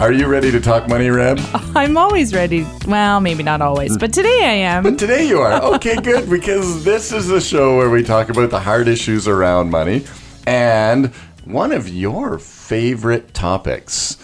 Are you ready to talk money, Reb? I'm always ready. Well, maybe not always, but today I am. But today you are. Okay, good, because this is the show where we talk about the hard issues around money and one of your favorite topics.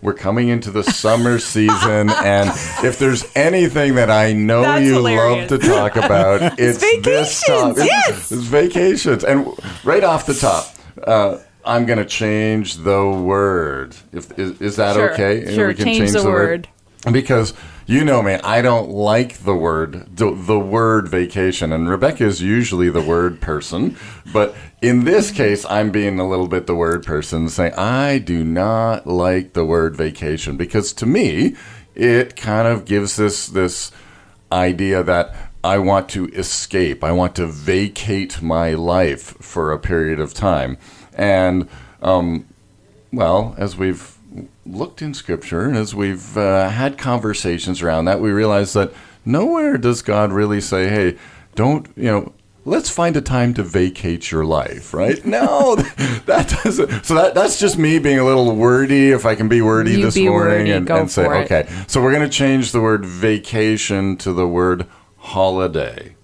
We're coming into the summer season, and if there's anything that I know That's you hilarious. love to talk about, it's, this top- vacations, yes. it's vacations. And right off the top, uh, I'm going to change the word. If is, is that Sure, okay? sure, change the word. because you know me, I don't like the word the, the word vacation, and Rebecca is usually the word person, but in this case, I'm being a little bit the word person, saying I do not like the word vacation because to me, it kind of gives this this idea that I want to escape, I want to vacate my life for a period of time, and um, well, as we've looked in Scripture and as we've uh, had conversations around that, we realize that nowhere does God really say, "Hey, don't you know." Let's find a time to vacate your life, right? No, that doesn't. So that that's just me being a little wordy. If I can be wordy You this be morning wordy, and, and say, it. okay, so we're going to change the word vacation to the word holiday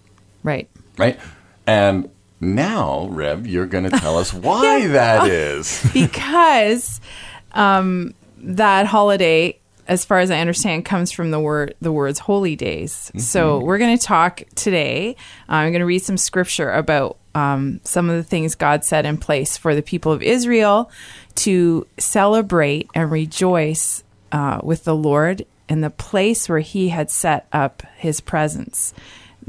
Right. right? And now, Reb, you're going to tell us why that is. because um, that holiday, as far as I understand, comes from the word the words holy days. So we're going to talk today. uh, I'm going to read some scripture about um, some of the things God set in place for the people of Israel to celebrate and rejoice uh, with the Lord in the place where He had set up His presence.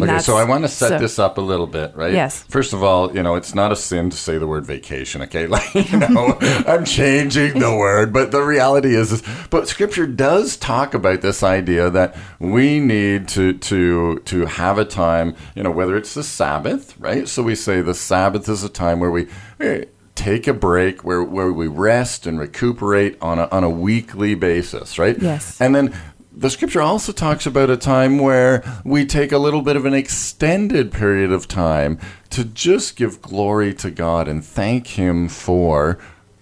Okay, so I want to set so- this up a little bit, right? Yes. First of all, you know, it's not a sin to say the word vacation, okay? Like, you know, I'm changing the word, but the reality is, is, but Scripture does talk about this idea that we need to to to have a time, you know, whether it's the Sabbath, right? So we say the Sabbath is a time where we. Take a break where, where we rest and recuperate on a, on a weekly basis, right? Yes. And then the scripture also talks about a time where we take a little bit of an extended period of time to just give glory to God and thank Him for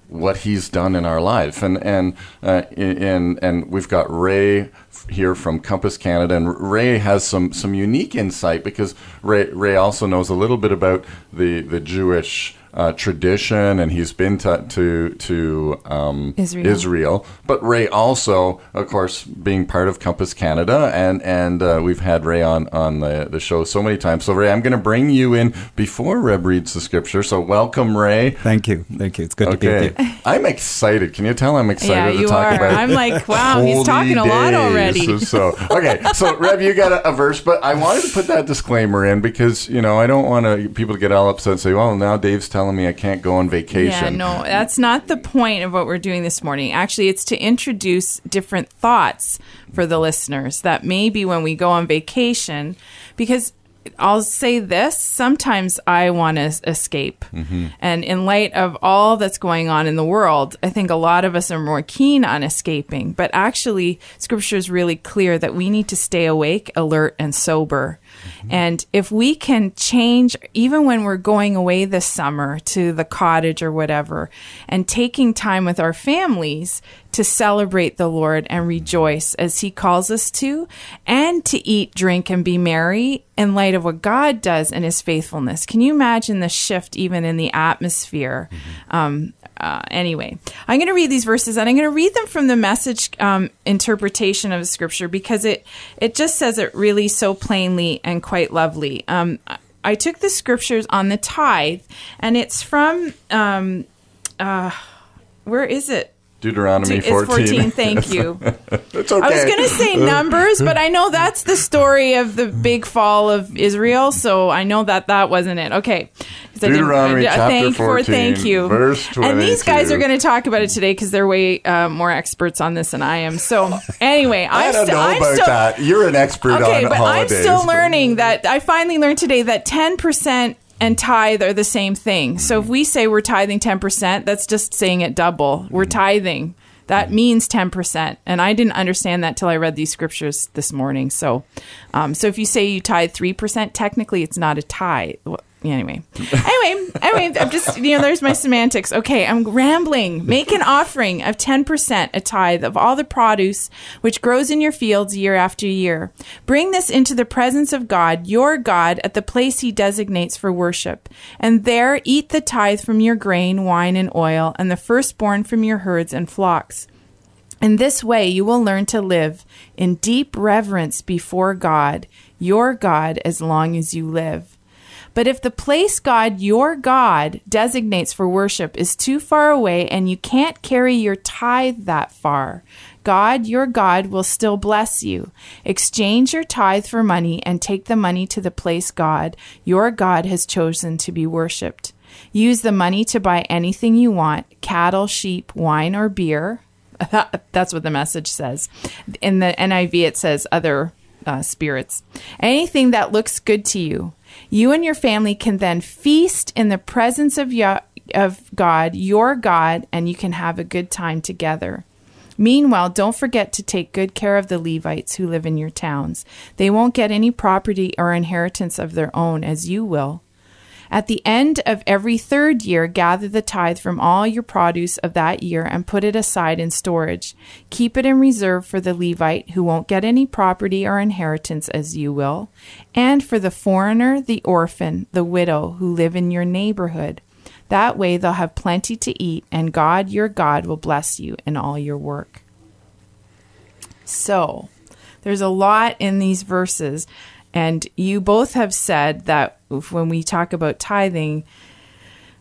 what He's done in our life. And and uh, and we've got Ray here from Compass Canada, and Ray has some some unique insight because Ray Ray also knows a little bit about the the Jewish. Uh, tradition, and he's been to to, to um, Israel. Israel. But Ray also, of course, being part of Compass Canada, and and uh, we've had Ray on on the, the show so many times. So Ray, I'm going to bring you in before Reb reads the scripture. So welcome, Ray. Thank you. Thank you. It's good to be Okay, with you. I'm excited. Can you tell I'm excited Yeah, to talk are. about? I'm like, wow, he's holy talking a lot already. So okay, so Rev, you got a, a verse, but I wanted to put that disclaimer in because you know I don't want to people to get all upset and say, well, now Dave's telling me I can't go on vacation. Yeah, no, that's not the point of what we're doing this morning. Actually, it's to introduce different thoughts for the listeners that maybe when we go on vacation, because I'll say this sometimes I want to escape. Mm-hmm. And in light of all that's going on in the world, I think a lot of us are more keen on escaping. But actually, scripture is really clear that we need to stay awake, alert, and sober. And if we can change, even when we're going away this summer to the cottage or whatever, and taking time with our families to celebrate the Lord and rejoice as He calls us to, and to eat, drink, and be merry in light of what God does and His faithfulness. Can you imagine the shift even in the atmosphere? Um, uh, anyway, I'm going to read these verses and I'm going to read them from the message um, interpretation of Scripture because it it just says it really so plainly and quite lovely. Um, I- took the scriptures on the tithe, and it's from um, uh, where is it? Deuteronomy It's 14. 14. Thank you. it's okay. I was going to say numbers, but I know that's the story of the big fall of Israel, so I know that that wasn't it. Okay. 'Cause I didn't- Deuteronomy chapter thank for 14, thank you. verse And these guys are going to talk about it today because they're way uh, more experts on this than I am. So anyway, I I'm don't still, know I'm about still, that. You're an expert Okay, on but holidays. I'm still learning that I finally learned today that 10% and tithe are the same thing. So if we say we're tithing 10%, that's just saying it double. We're tithing. That means 10%. And I didn't understand that till I read these scriptures this morning. So um, so if you say you tithe 3%, technically it's not a tithe. Anyway, anyway, anyway, I'm just you know, there's my semantics. Okay, I'm rambling. Make an offering of ten percent, a tithe of all the produce which grows in your fields year after year. Bring this into the presence of God, your God, at the place He designates for worship, and there eat the tithe from your grain, wine, and oil, and the firstborn from your herds and flocks. In this way, you will learn to live in deep reverence before God, your God, as long as you live. But if the place God, your God, designates for worship is too far away and you can't carry your tithe that far, God, your God, will still bless you. Exchange your tithe for money and take the money to the place God, your God, has chosen to be worshiped. Use the money to buy anything you want cattle, sheep, wine, or beer. That's what the message says. In the NIV, it says other uh, spirits. Anything that looks good to you. You and your family can then feast in the presence of, of God, your God, and you can have a good time together. Meanwhile, don't forget to take good care of the Levites who live in your towns. They won't get any property or inheritance of their own, as you will. At the end of every third year, gather the tithe from all your produce of that year and put it aside in storage. Keep it in reserve for the Levite, who won't get any property or inheritance as you will, and for the foreigner, the orphan, the widow who live in your neighborhood. That way they'll have plenty to eat, and God, your God, will bless you in all your work. So, there's a lot in these verses. And you both have said that when we talk about tithing,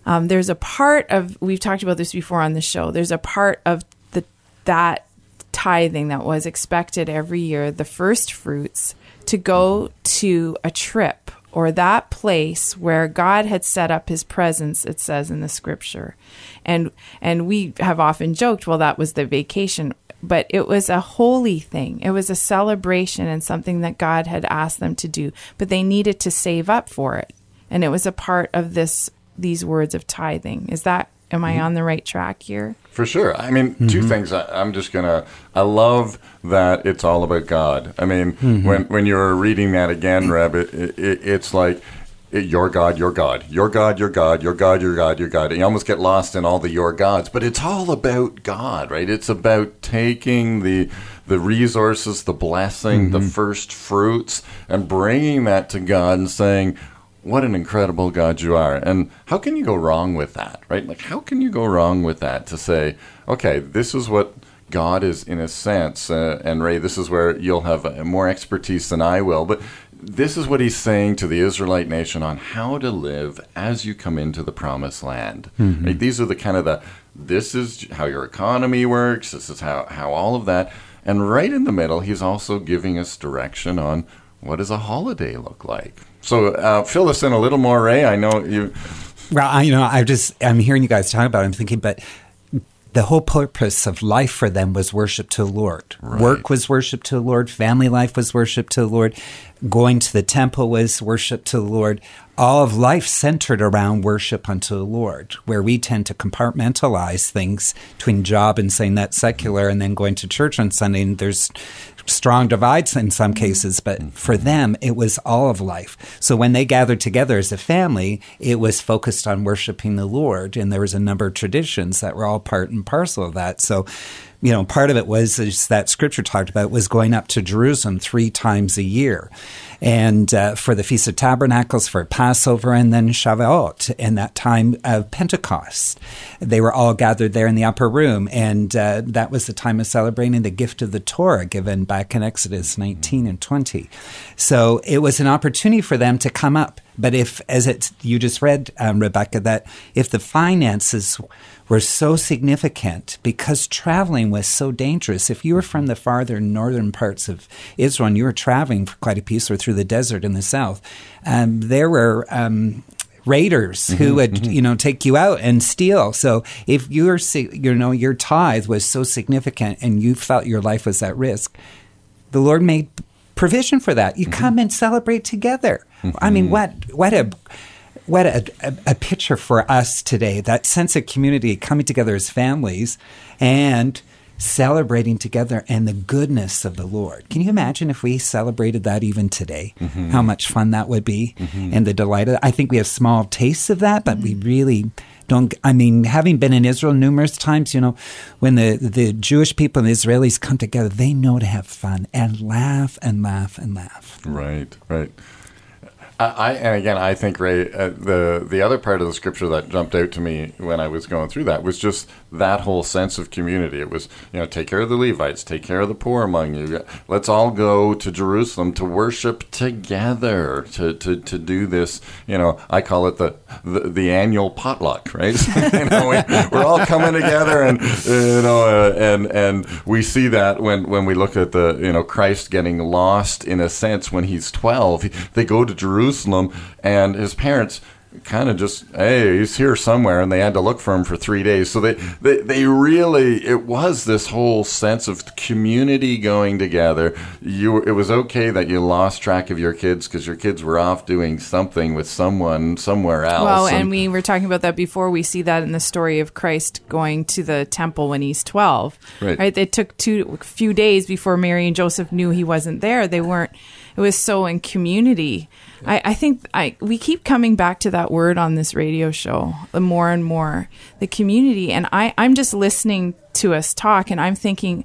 um, there's a part of we've talked about this before on the show. There's a part of the that tithing that was expected every year, the first fruits, to go to a trip or that place where God had set up his presence, it says in the scripture. And and we have often joked, well, that was the vacation but it was a holy thing. It was a celebration and something that God had asked them to do, but they needed to save up for it. And it was a part of this these words of tithing. Is that am I mm-hmm. on the right track here? For sure. I mean, two mm-hmm. things. I, I'm just gonna. I love that it's all about God. I mean, mm-hmm. when when you're reading that again, Reb, it, it, it's like it- your God, your God, your God, your God, your God, your God, your God. And you almost get lost in all the your gods, but it's all about God, right? It's about taking the the resources, the blessing, the first fruits, and bringing that to God and saying, what an incredible God you are. And how can you go wrong with that, right? Like, how can you go wrong with that to say, okay, this is what God is in a sense, uh, and Ray, this is where you'll have uh, more expertise than I will, but this is what he's saying to the Israelite nation on how to live as you come into the promised land. Right? These are the kind of the, this is how your economy works, this is how, how all of that. And right in the middle, he's also giving us direction on what does a holiday look like. So uh, fill us in a little more, Ray. I know you. Well, I, you know, I just I'm hearing you guys talk about. it. I'm thinking, but the whole purpose of life for them was worship to the Lord. Work was worship to the Lord. Family life was worship to the Lord. Going to the temple was worship to the Lord. All of life centered around worship unto the Lord, where we tend to compartmentalize things between job and saying that's secular and then going to church on Sunday. And there's strong divides in some cases, but mm. for them, it was all of life. So when they gathered together as a family, it was focused on worshiping the Lord. And there was a number of traditions that were all part and parcel of that. So, you know, part of it was that scripture talked about was going up to Jerusalem three times a year. And uh, for the Feast of Tabernacles, for Passover, and then Shavuot, and that time of Pentecost. They were all gathered there in the upper room. And uh, that was the time of celebrating the gift of the Torah given back in Exodus 19 and 20. So it was an opportunity for them to come up But if, as it you just read, um, Rebecca, that if the finances were so significant because traveling was so dangerous, if you were from the farther northern parts of Israel and you were traveling for quite a piece or through the desert in the south, um, there were um, raiders who would you know take you out and steal. So if your you know your tithe was so significant and you felt your life was at risk the lord made provision for that. You come and celebrate together. I mean what what a what a, a, picture for us today that sense of community coming together as families and celebrating together and the goodness of the Lord. Can you imagine if we celebrated that even today? Mm-hmm. How much fun that would be mm-hmm. and the delight of I think we have small tastes of that, but we mm-hmm. really don't I mean, having been in Israel numerous times, you know, when the the Jewish people and the Israelis come together, they know to have fun and laugh and laugh and laugh. Right, right. I, and again, I think Ray, uh, the the other part of the scripture that jumped out to me when I was going through that was just that whole sense of community. It was, you know, take care of the Levites, take care of the poor among you. Let's all go to Jerusalem to worship together, to to, to do this. You know, I call it the the, the annual potluck, right? you know, we, we're all coming together, and you know, uh, and and we see that when when we look at the you know Christ getting lost in a sense when he's twelve, they go to Jerusalem, and his parents kind of just hey he's here somewhere and they had to look for him for three days so they, they they really it was this whole sense of community going together you it was okay that you lost track of your kids because your kids were off doing something with someone somewhere else Well, and we were talking about that before. We see that in the story of Christ going to the temple when he's twelve. Right. It took two few days before Mary and Joseph knew he wasn't there. They weren't. It was so in community. I, I think I we keep coming back to that word on this radio show. The more and more the community, and I I'm just listening to us talk, and I'm thinking.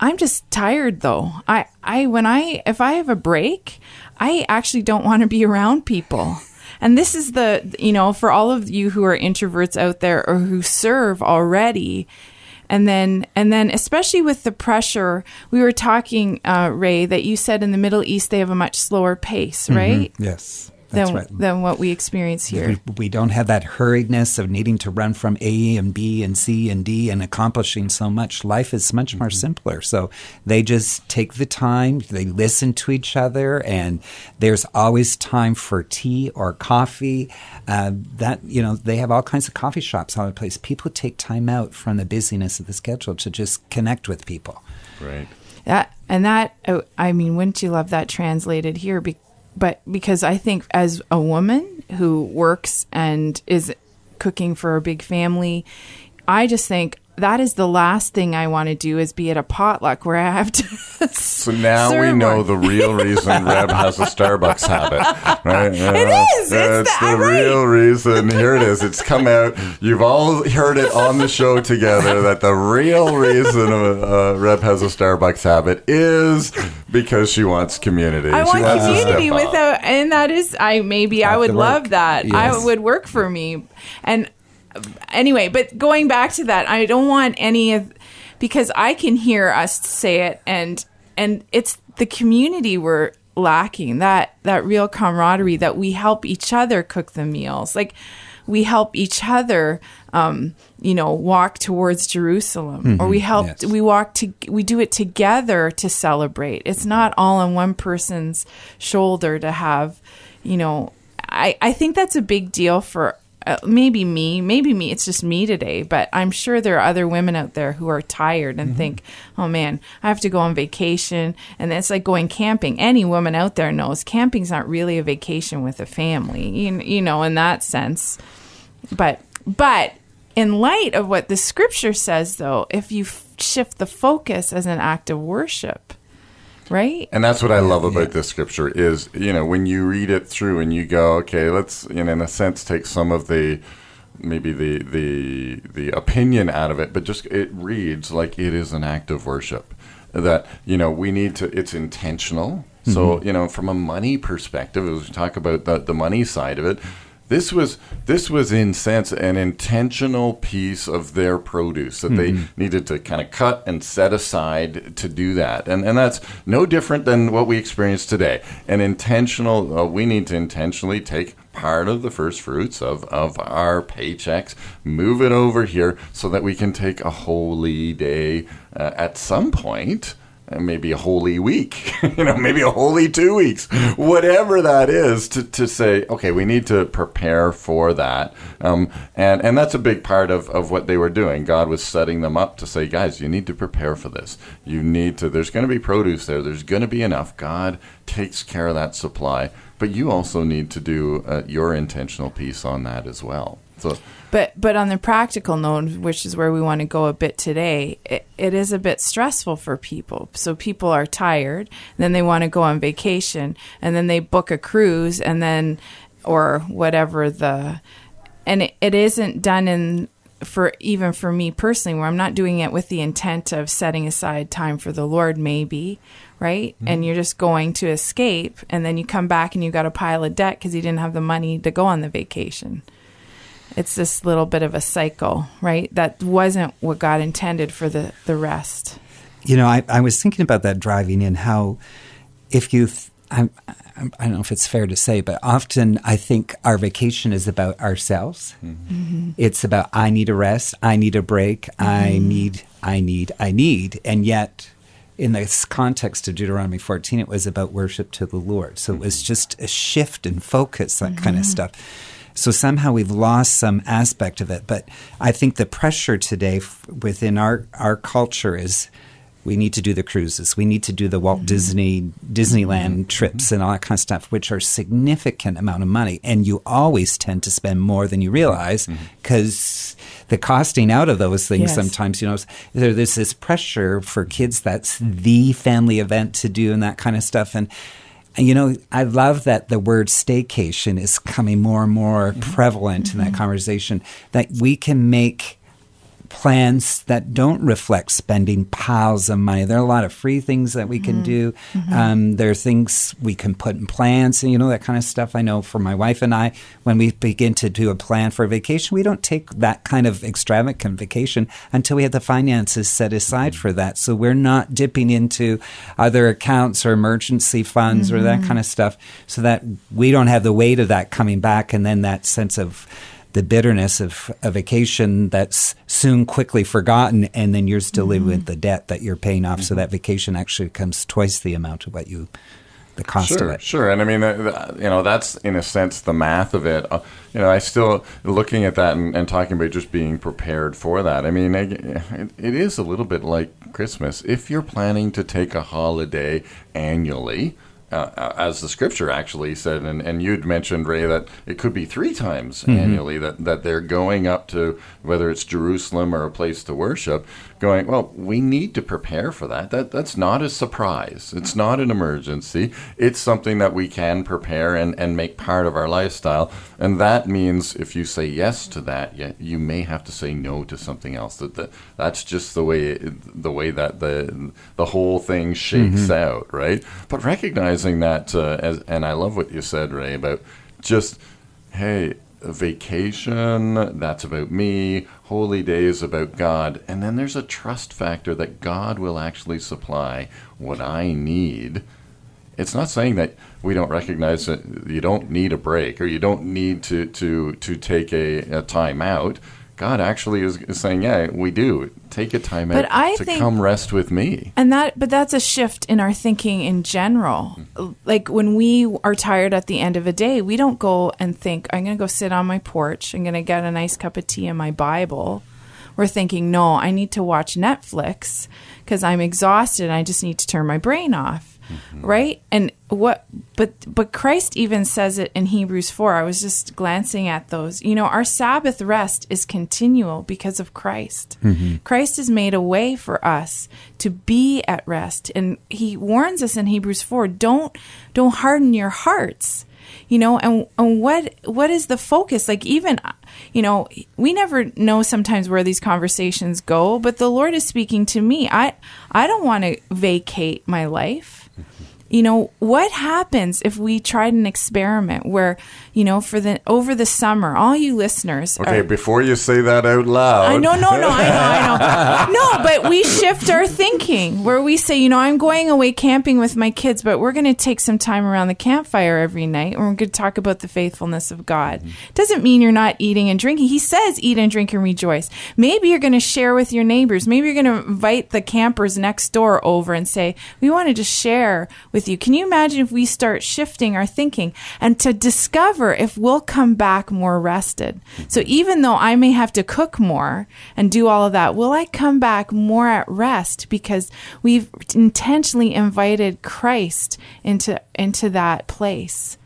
I'm just tired though. I, I when I if I have a break, I actually don't want to be around people. And this is the you know, for all of you who are introverts out there or who serve already, and then and then especially with the pressure, we were talking, uh, Ray, that you said in the Middle East they have a much slower pace, right? Yes. That's Than right. than what we experience here. We, we don't have that hurriedness of needing to run from A and B and C and D and accomplishing so much. Life is much more simpler. So they just take the time, they listen to each other, and there's always time for tea or coffee. Uh, that you know, they have all kinds of coffee shops all over the place. People take time out from the busyness of the schedule to just connect with people. right That and that oh, I mean, wouldn't you love that translated here? Be, but because I think as a woman who works and is cooking for a big family, I just think that is the last thing I want to do is be at a potluck where I have to. so now we know the real reason Reb has a Starbucks habit, right? It is. It's That's the- the right. real reason. Here it is. It's come out. You've all heard it on the show together that the real reason uh, Reb has a Starbucks habit is because she wants community. I She want wants community step without, and that is, I maybe I would to work. love that. Yes. I would work for me, and anyway, but going back to that, I don't want any of because I can hear us say it, and and it's the community we're lacking that that real camaraderie that we help each other cook the meals, like we help each other. Um, you know, walk towards Jerusalem, or we help. yes. We walk to. We do it together to celebrate. It's not all on one person's shoulder to have. You know, I I think that's a big deal for uh, maybe me, maybe me. It's just me today, but I'm sure there are other women out there who are tired and think, "Oh man, I have to go on vacation." And it's like going camping. Any woman out there knows camping's not really a vacation with a family. You, you know, in that sense. But but in light of what the scripture says, though, if you f- shift the focus as an act of worship, right? And that's what I love about this scripture is, you know, when you read it through and you go, okay, let's, you know, in a sense, take some of the maybe the the the opinion out of it, but just it reads like it is an act of worship. That you know we need to. It's intentional. So mm-hmm. you know, from a money perspective, as we talk about the, the money side of it, this was this was in sense an intentional piece of their produce that they needed to kind of cut and set aside to do that, and and that's no different than what we experience today. An intentional, uh, we need to intentionally take part of the first fruits of, of our paychecks, move it over here so that we can take a holy day. Uh, at some point maybe a holy week, you know, maybe a holy two weeks, whatever that is, to, to say, okay, we need to prepare for that. Um, and, and that's a big part of, of what they were doing. God was setting them up to say, guys, you need to prepare for this. You need to, there's going to be produce there, there's going to be enough. God takes care of that supply. But you also need to do uh, your intentional piece on that as well. So, But but on the practical note, which is where we want to go a bit today, it, it is a bit stressful for people. So people are tired, then they want to go on vacation, and then they book a cruise, and then or whatever the, and it, it isn't done in for even for me personally, where I'm not doing it with the intent of setting aside time for the Lord, maybe. Right, mm-hmm. and you're just going to escape, and then you come back and you got a pile of debt because you didn't have the money to go on the vacation it's this little bit of a cycle, right? That wasn't what God intended for the, the rest. You know, I, I was thinking about that driving in how if you, th- I'm, I'm, I don't know if it's fair to say, but often I think our vacation is about ourselves. Mm-hmm. Mm-hmm. It's about, I need a rest, I need a break, I mm-hmm. need, I need, I need. And yet, in this context of Deuteronomy 14, it was about worship to the Lord. So it was just a shift in focus, that kind of stuff. So somehow we've lost some aspect of it. But I think the pressure today f- within our, our culture is we need to do the cruises. We need to do the Walt mm-hmm. Disney Disneyland mm-hmm. trips and all that kind of stuff, which are significant amount of money. And you always tend to spend more than you realize mm-hmm. because the costing out of those things Yes. sometimes, you know, there's this pressure for kids. That's the family event to do and that kind of stuff. And and, you know, I love that the word staycation is coming more and more prevalent in that mm-hmm. conversation. That we can make plans that don't reflect spending piles of money. There are a lot of free things that we can mm-hmm. do. Mm-hmm. Um, there are things we can put in plans and, you know, that kind of stuff. I know for my wife and I, when we begin to do a plan for a vacation, we don't take that kind of extravagant vacation until we have the finances set aside for that. So we're not dipping into other accounts or emergency funds or that mm-hmm. kind of stuff so that we don't have the weight of that coming back and then that sense of the bitterness of a vacation that's soon quickly forgotten, and then you're still living with the debt that you're paying off. So that vacation actually becomes twice the amount of what you, the cost of it. sure, and I mean, uh, you know, that's in a sense the math of it. Uh, you know, I still looking at that and, and talking about just being prepared for that. I mean, I- it, it is a little bit like Christmas. If you're planning to take a holiday annually. Uh, uh, as the scripture actually said, and, and you'd mentioned, Ray, that it could be three times annually that, that they're going up to whether it's Jerusalem or a place to worship, going, well, we need to prepare for that. That That's not a surprise. It's not an emergency. It's something that we can prepare and, and make part of our lifestyle. And that means if you say yes to that, you, you may have to say no to something else. That, that That's just the way the way that the, the whole thing shakes out, right? But recognizing that, uh, as, and I love what you said, Ray, about just, hey, vacation, that's about me. Holy days about God. And then there's a trust factor that God will actually supply what I need. It's not saying that we don't recognize that you don't need a break or you don't need to, to, to take a, a time out. God actually is, is saying, yeah, we do. Take a time But out I to think- come rest with me. And that, but that's a shift in our thinking in general. Like when we are tired at the end of a day, we don't go and think, I'm going to go sit on my porch. I'm going to get a nice cup of tea and my Bible. We're thinking, no, I need to watch Netflix because I'm exhausted. And I just need to turn my brain off. Mm-hmm. Right. And what, but, but Christ even says it in Hebrews 4. I was just glancing at those. You know, our Sabbath rest is continual because of Christ. Mm-hmm. Christ has made a way for us to be at rest. And he warns us in Hebrews 4 don't, don't harden your hearts you know and and what what is the focus like even you know we never know sometimes where these conversations go but the lord is speaking to me i i don't want to vacate my life you know what happens if we tried an experiment where you know for the over the summer all you listeners Okay, are, before you say that out loud. I know, no, no, I know, I know. No, but we shift our thinking where we say, you know, I'm going away camping with my kids, but we're going to take some time around the campfire every night and we're going to talk about the faithfulness of God. Mm-hmm. Doesn't mean you're not eating and drinking. He says, eat and drink and rejoice. Maybe you're going to share with your neighbors. Maybe you're going to invite the campers next door over and say, we want to just share with you. Can you imagine if we start shifting our thinking and to discover if we'll come back more rested? So even though I may have to cook more and do all of that, will I come back more at rest because we've intentionally invited Christ into into that place?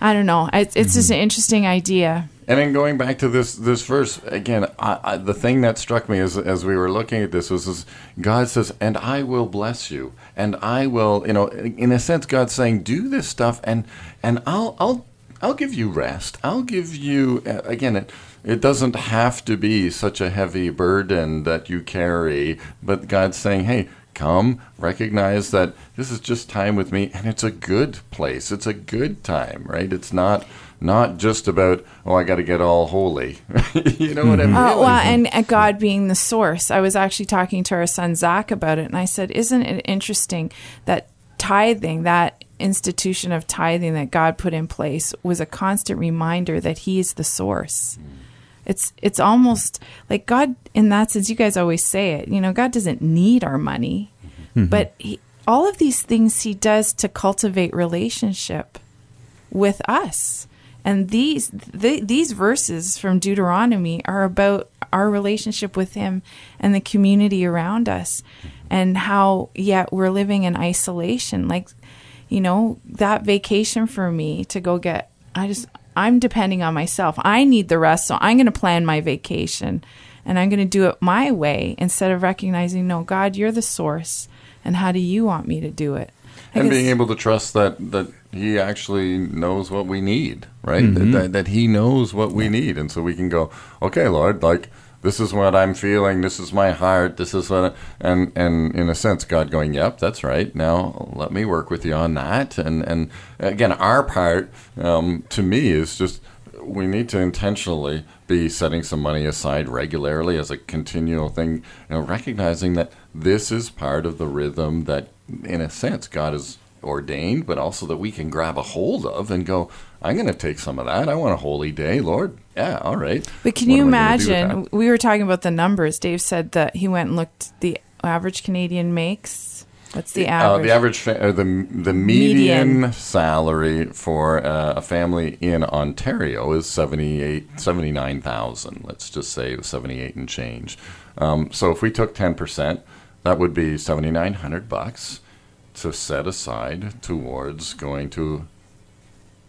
I don't know. It's, it's just mm-hmm. an interesting idea. And then going back to this this verse again, I, I, the thing that struck me as as we were looking at this was, this, God says, "And I will bless you, and I will," you know, in a sense, God's saying, "Do this stuff, and and I'll I'll I'll give you rest. I'll give you again." It, it doesn't have to be such a heavy burden that you carry, but God's saying, "Hey, come recognize that this is just time with me and it's a good place it's a good time right it's not not just about oh i got to get all holy you know what i mean Uh, well, and uh, God being the source. I was actually talking to our son Zach about it, and I said, "Isn't it interesting that tithing, that institution of tithing that God put in place, was a constant reminder that He is the source." It's it's almost like God, in that sense. You guys always say it. You know, God doesn't need our money, but he, all of these things He does to cultivate relationship with us. And these th- these verses from Deuteronomy are about our relationship with Him and the community around us, and how yet we're living in isolation. Like, you know, that vacation for me to go get, I just I'm depending on myself. I need the rest, so I'm going to plan my vacation, and I'm going to do it my way instead of recognizing, no, God, you're the source, and how do you want me to do it? And being able to trust that that he actually knows what we need right? That, that, that he knows what we need. And so we can go okay lord like this is what i'm feeling. This is my heart. This is what I, and and in a sense god going yep that's right. Now let me work with you on that. And and again our part um, to me is just we need to intentionally be setting some money aside regularly as a continual thing, you know, recognizing that this is part of the rhythm that, in a sense, God has ordained, but also that we can grab a hold of and go, I'm going to take some of that. I want a holy day, Lord. Yeah, all right. But can What you am I gonna do with imagine? We were talking about the numbers. Dave said that he went and looked the average Canadian makes. What's the Uh, average? the average, fa- uh, the the median, Median. salary for uh, a family in Ontario is 78 79,000. Let's just say 78 and change. Um, so if we took 10%, that would be 7,900 bucks to set aside towards going to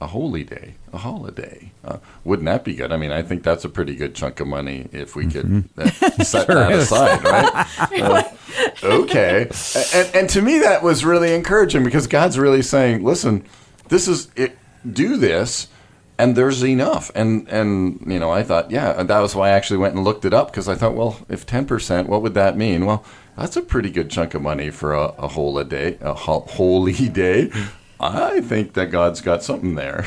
a holy day, a holiday. Uh, wouldn't that be good? I mean, I think that's a pretty good chunk of money if we could uh, set that aside, right? Uh, okay. And, and to me, that was really encouraging because God's really saying, listen, this is it, do this. And there's enough, and and you know, I thought, yeah, that was why I actually went and looked it up because I thought, well, if ten percent, what would that mean? Well, that's a pretty good chunk of money for a, a whole a day, a ho- holy day. I think that God's got something there.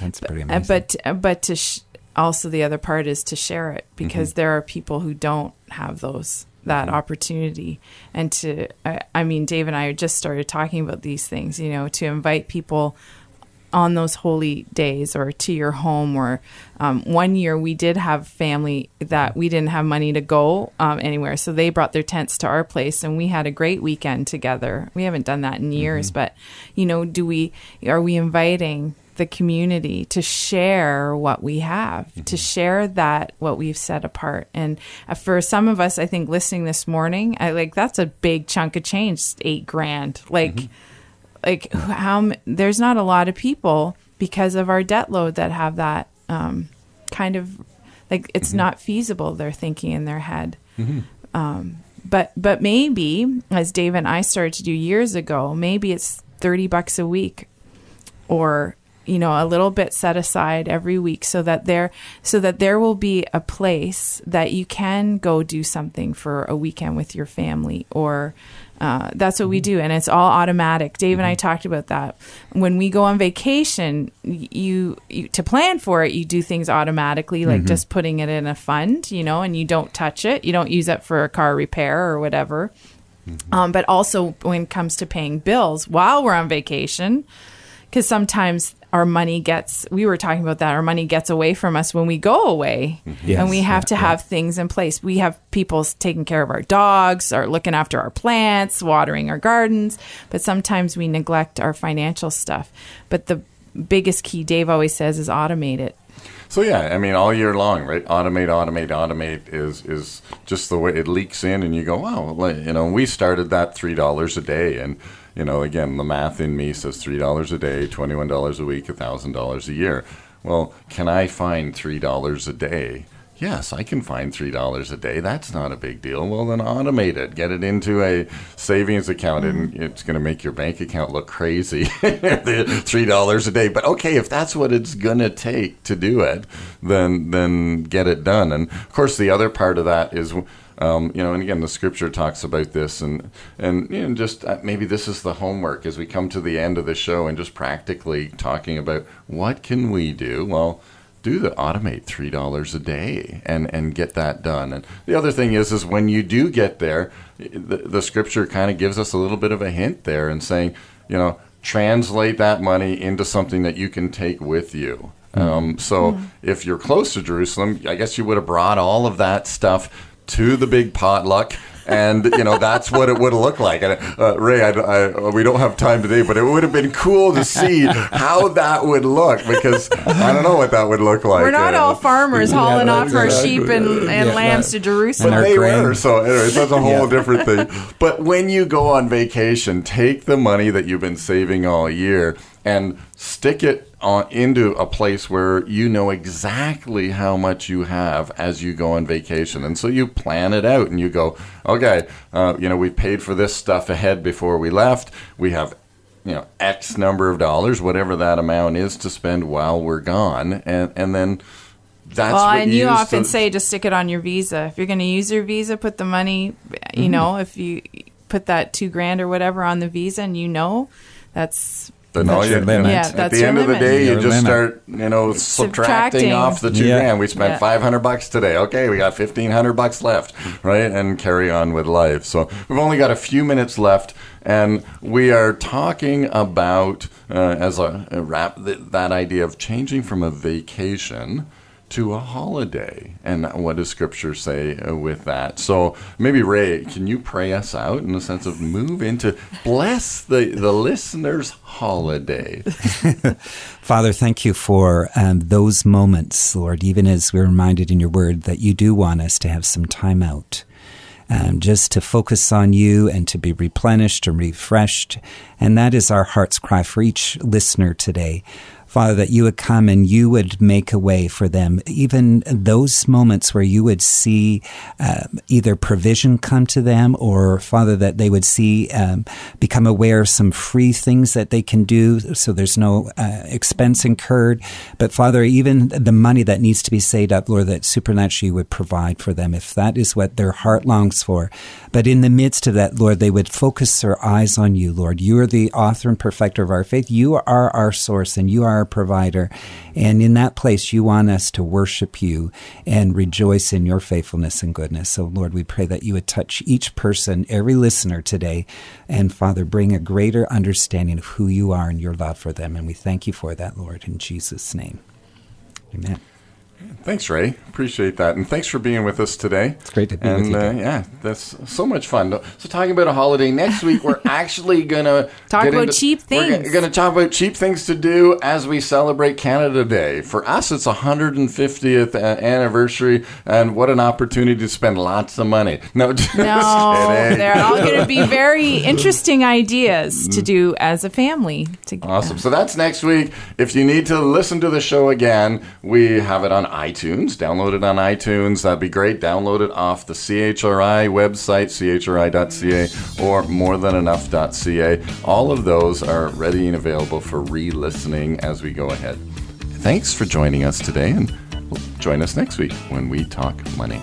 That's pretty Uh, amazing. but uh, but to sh- also the other part is to share it because there are people who don't have those that opportunity and to I, I mean Dave and I just started talking about these things you know to invite people on those holy days or to your home or um, one year we did have family that we didn't have money to go um, anywhere. So they brought their tents to our place and we had a great weekend together. We haven't done that in years but you know do we are we inviting the community to share what we have to share that what we've set apart? And uh, for some of us i think listening this morning i like that's a big chunk of change eight grand. Like like how there's not a lot of people because of our debt load that have that um, kind of like it's not feasible they're thinking in their head. Um, but but maybe as dave and i started to do years ago maybe it's 30 bucks a week or you know a little bit set aside every week so that there so that there will be a place that you can go do something for a weekend with your family or uh, that's what we do and it's all automatic. Dave and i talked about that. When we go on vacation you, you to plan for it you do things automatically like just putting it in a fund you know and you don't touch it. You don't use it for a car repair or whatever. Um, but also when it comes to paying bills while we're on vacation because sometimes our money gets we were talking about that our money gets away from us when we go away. Yes, and we have yeah, to have things in place. We have people taking care of our dogs or looking after our plants watering our gardens. But sometimes we neglect our financial stuff. But the biggest key dave always says is automate it So yeah, I mean, all year long, right? Automate, automate, automate is is just the way it leaks in, and you go, wow, well, you know, we started that three dollars a day, and you know, again, the math in me says three dollars a day, twenty one dollars a week, thousand dollars a year. Well, can I find three dollars a day? Yes, I can find three dollars a day. That's not a big deal. Well, then automate it. Get it into a savings account, and it's going to make your bank account look crazy. three dollars a day, but okay, if that's what it's going to take to do it, then then get it done. And of course, the other part of that is. Um, you know, and again, the scripture talks about this, and and you know, just uh, maybe this is the homework as we come to the end of the show, and just practically talking about what can we do. Well, do the automate three dollars a day and and get that done. And the other thing is is when you do get there, the, the scripture kind of gives us a little bit of a hint there and saying, you know, translate that money into something that you can take with you. Um, so if you're close to Jerusalem, I guess you would have brought all of that stuff to the big potluck. And you know that's what it would have looked like. And uh, Ray, I, I, we don't have time today, but it would have been cool to see how that would look because I don't know what that would look like. we're not Uh, all farmers hauling off our sheep and, and Yeah. lambs to jerusalem our they grain. were. So, anyways, that's a whole Yeah. different thing. But when you go on vacation, take the money that you've been saving all year and stick it on into a place where you know exactly how much you have as you go on vacation, and so you plan it out and you go, okay, uh, you know, we paid for this stuff ahead before we left. We have you know X number of dollars, whatever that amount is, to spend while we're gone, and and then that's well, what and you often to- say just stick it on your visa. If you're going to use your visa, put the money, you Mm-hmm. know, if you put that two grand or whatever on the visa and you know, that's Then all That's you, your limit. Yeah, at the your end of the limit. day, you just limit. start, you know, subtracting, Subtracting. off the two Yeah. grand. We spent Yeah. five hundred bucks today. Okay, we got fifteen hundred bucks left, right? And carry on with life. So we've only got a few minutes left, and we are talking about uh, as a, a wrap th- that idea of changing from a vacation to a holiday. And what does Scripture say uh, with that? So maybe Ray, can you pray us out in the sense of move into bless the the listeners' holiday? Father, thank you for um, those moments, Lord, even as we're reminded in your word that you do want us to have some time out. Um, just to focus on you and to be replenished and refreshed. And that is our heart's cry for each listener today. Father, that you would come and you would make a way for them, even those moments where you would see uh, either provision come to them or, Father, that they would see, um, become aware of some free things that they can do so there's no uh, expense incurred. But, Father, even the money that needs to be saved up, Lord, that supernaturally would provide for them if that is what their heart longs for. But in the midst of that, Lord, they would focus their eyes on you, Lord. You are the author and perfecter of our faith. You are our source and you are our provider. And in that place, you want us to worship you and rejoice in your faithfulness and goodness. So, Lord, we pray that you would touch each person, every listener today, and Father, bring a greater understanding of who you are and your love for them. And we thank you for that, Lord, in Jesus' name. Amen. Thanks, Ray. Appreciate that, and thanks for being with us today. It's great to be and, with you, Uh, yeah, that's so much fun. So, talking about a holiday next week, we're actually gonna Talk get about into- cheap things. We're going to talk about cheap things to do as we celebrate Canada Day. For us, it's 150th anniversary, and what an opportunity to spend lots of money. No, just No, kidding. they're all going to be very interesting ideas to do as a family. To, Awesome. So that's next week. If you need to listen to the show again, we have it on iTunes. Download it on iTunes. That'd be great. Download it off the CHRI website, chri.ca, or morethanenough.ca. All of those are ready and available for re listening as we go ahead. Thanks for joining us today, and join us next week when we talk money.